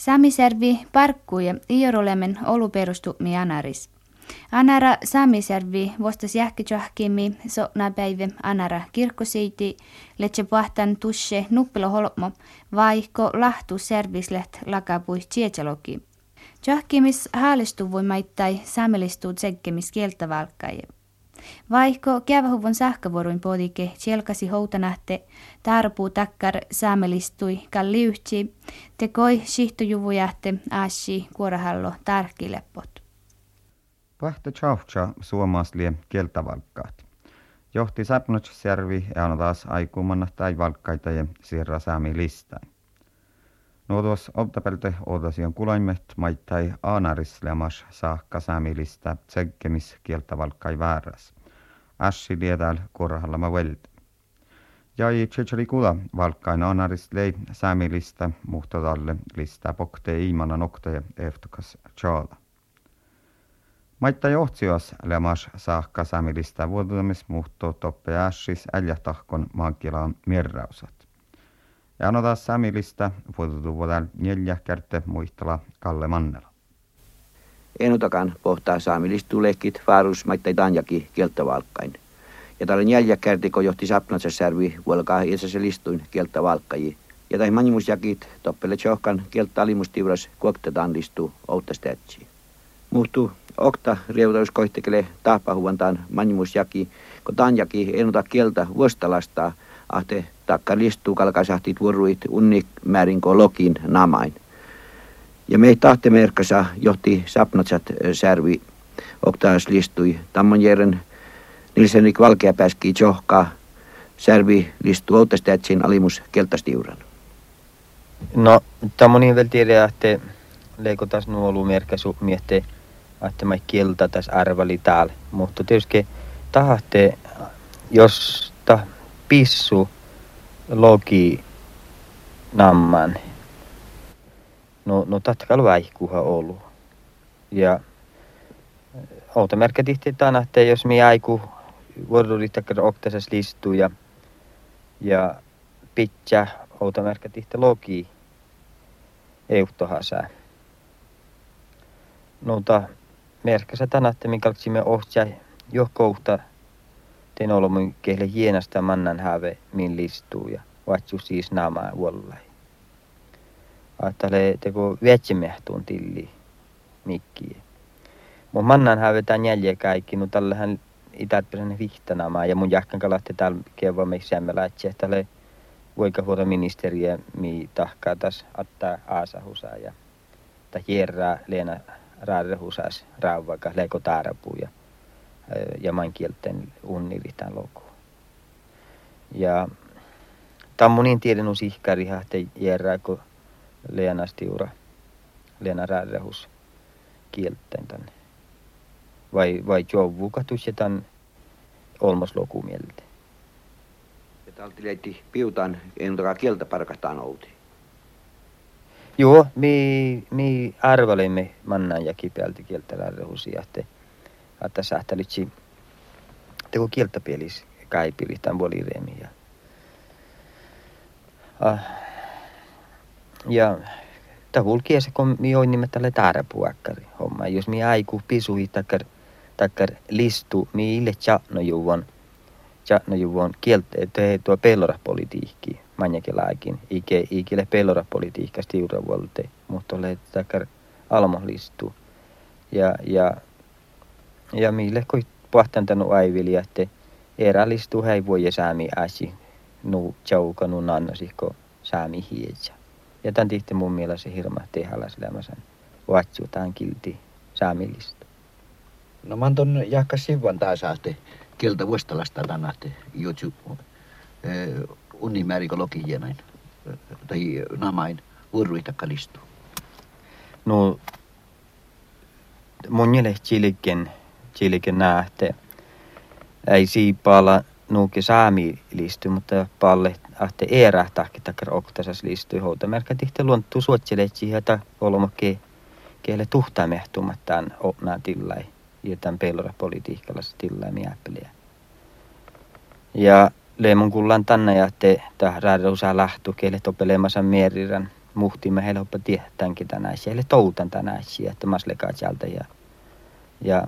Samiservi parkkuja iorolemen oluperustumi anaris. Anara Samiservi vostas jähkijohkimi so päivä anara kirkkoseiti letse pahtan tusse nuppelo holmo lahtu servislet lakapui tsietsaloki. Johkimis haalistuvuimaittai saamelistuut sekkemis kieltävalkkaje. Vaihko kävähuvon sähkövuoruin podike tjelkasi houtanahte, tarpuu takkar saamelistui kalliuhtsi, tekoi sihtujuvujahte aasi kuorahallo tarkileppot. Pahte tjauhtsa suomaslie kieltävalkkaat. Johti Säpnotsjärvi ja on taas aikumanna tai valkkaita ja siirra saami listain. Nuotos optapelte ootasian kulaimet maittai aanarislemas saakka saamilista tsekkemis kieltävalkkai vääräs. Ässi liedäl korhallama veld. Tsetsäli kula valkkain aanaris lei saamilista muhtadalle lista pokte iimana nokteja eftokas tjaala. Maitta johtsioas lemas saakka saamilista vuodamis muhto toppe ässis äljähtahkon maankilaan mirrausat. Ja taas Samilista vuotutu vuodelta neljä kertaa muistella Kalle Mannela. Enutakan pohtaa saamilistulekit vaarus maittai tanjaki kieltävalkkain. Ja tällä neljä kun johti sapnansa särvi vuolkaa se listuin kieltävalkkaji. Ja tai manimusjakit toppele tjohkan kieltä alimustiivras kuoktetaan listuu outtastätsiin. Muhtuu okta riutaus koihtekele tahpahuvantaan manimusjaki, kun tanjaki enuta kieltä vuostalastaa, ahte takka listuu kalkasahtit vuoruit unnik määrin lokin namain. Ja me tahtemerkasa johti sapnatsat särvi oktaas listui tammon Nilsenik valkea pääski johkaa särvi listuu outtastätsin alimus keltastiuran. No, tammoni vielä tiedä, että leikotas nuolu merkkasu miette, että mä kieltä tässä arvali täällä. Mutta tietysti tahte, jos ta pissu logi namman. No, no tatkal väikkuha ollut. Ja outa merkkä tihti että jos mi aiku vuororittakar oktasas listuu ja, ja pitkä outa merkkä tihti logi euhtohasää. No, ta merkkä se tänä, että minkä me ohtja jo kohta Tein ollut mun kehle hienasta mannan häve min listuu ja vatsu siis naamaa vuollai. Ajattele teko vietsimehtuun tilli mikkiä. Mun mannan häve tämän jäljä kaikki, no tällähän itäpäisen vihtanaamaa ja mun jahkan kalahti täällä kevään emme lähtsi, että voika huolta ministeriä mi tahkaa taas ottaa aasahusaa ja tai hierraa Leena raadehusas rauvaka leiko taarapuu ja ja kielten unnilitään loku. Ja tammunin tiedän us ihkari hahte järää, kun Leena stiura, Leena räädähus kielten tänne. Vai, vai jovu katus ja tämän olmas loku mieltä. Ja täältä leiti piutaan, en kieltä parkastaan outi. Joo, mi, mi arvelimme mannan ja kipeälti kieltä räädähusia, että että sähtälytsi teko kieltäpielis kaipili tämän vuolireemi. Ja, uh, ja tämä kulkee se, kun minä olen nimet tälle tääräpuakkari homma. Jos minä aiku pisuhi takkar, takkar listu, minä ille tjatno juvon, tjatno juvon kieltä, että tuo pelorapolitiikki, manjakelaakin, ike, ikille pelorapolitiikka stiura vuolte, mutta ole takkar almo listu. Ja, ja ja mille kun pahtantanut aivili, että erälistu hei voi säämi äsi nu chauka nu nannosi ko säämi hietsä. Ja tämän tihti mun mielestä se hirma tehalaslämäsän vatsu tämän kilti säämilistä. No mä ton jahka sivan taas ahte kieltä vuostalasta tänahte jutsu unimäärikö lokijenain tai namain urruitakka listu. No mun mielestä chiliken silke nähte. Ei siipalla nuuki saami listy, mutta palle ahte erähtääkin takia oktasas listy. Houta merkka tihte luontu suotseletsi että olmokke kehle tuhtamehtumat tämän opnaa tillai. Ja tämän pelora politiikalla se tillai miäppeliä. Ja leemun kullan tänne ja te tähdään usa lähtu kehle topelemassa mierirän muhtiin me helppo tietänkin tänään siellä toutan tänään että maslekaa sieltä ja ja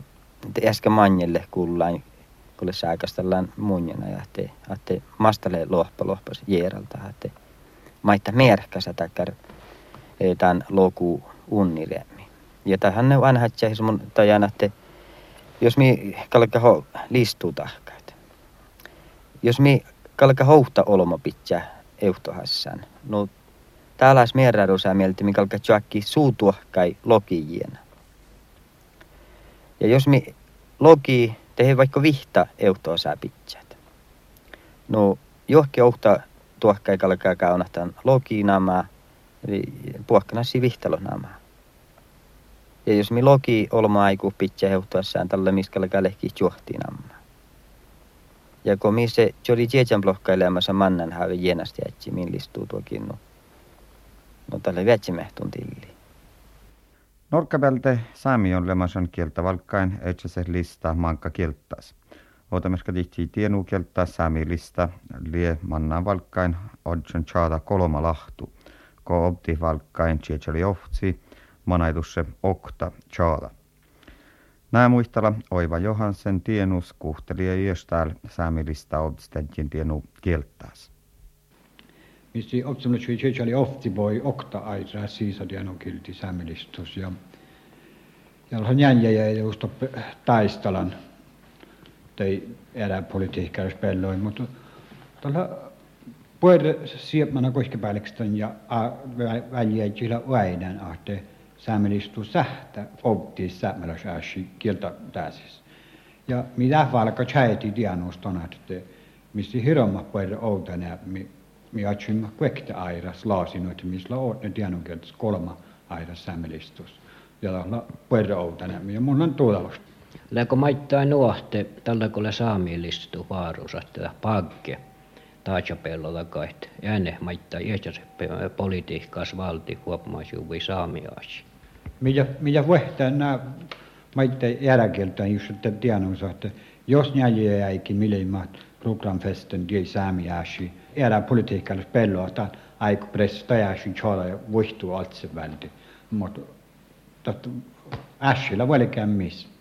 äsken manjelle kuullaan kuule sääkästellään munjana ja että että mastale lohpa lohpas jieralta että maitta merkkäsä takkar tämän loku unniremmi. Ja tähän ne aina hätsä mun tajana, että jos mi kalka ho listuu tahkaat. Jos mi kalka houhta olma pitää euhtohassan. No täällä mierrädusää mieltä, mikä kalka tjakki suutuahkai lokijiena. Ja jos mi logi tehdään vaikka vihta euhtohassaa pitää. No johki ouhta tuohkai kalka kaunahtan logi nämä, eli puhkanassi vihtalo nämä. Ja jos mi logi olma aiku pitää heuhtuassaan tällä miskällä kälehki nämä. Ja kun mi se joli tietän blokkailemassa mannan haave jenasti ätsi, min listuu tuokin no. No tälle vätsimehtun tilli. Norkkapälte saami on lemasan kieltä valkkain, että se lista manka kieltäs. Otameska tihti tienu kieltä saami lista lie mannan valkkain odjon chaada kolma lahtu. Ko opti valkkain chiechali ohtsi, manaidusse okta chaada. Nää muistella Oiva Johansen tienus kuhteli ja iöstääl saamilista obstedjin tienu kieltäs. Misti optimna chiechali ofti voi okta aitra siisa tienu kilti saamilistus ja ja on jäänjä ja just taistelan tai erä politiikkaa spelloin, mutta tällä puolella siepmana koskepäällekstön ja väljäjillä väinän ahte saamelistu sähtä opti säämäläsääsi kieltä täsis. Ja mitä valka chaiti tianustona, että missä hiromma puolella outana, mi mi atsimma kuekta airas laasinoita, missä on ne tianukielis kolma airas säämelistus. Ja la puolella outana, ja mun on tuollaista. Läkö maittaa nuohte, tällä kun saamielistu vaaruus, että pakke taajapellolla kait. Ääne maittaa iästä politiikkaas valti huomaisuuvi saamiaasi. Mitä, mitä vuohtaa nämä maittaa jälkeltä, jos että tiedon että jos näin jäikin miljoonat programfesten die saamiaasi, era politiikkaas pelloa, että aiku prestajaasi chola ja vuhtuu altse välti. Mutta äsillä voi missä.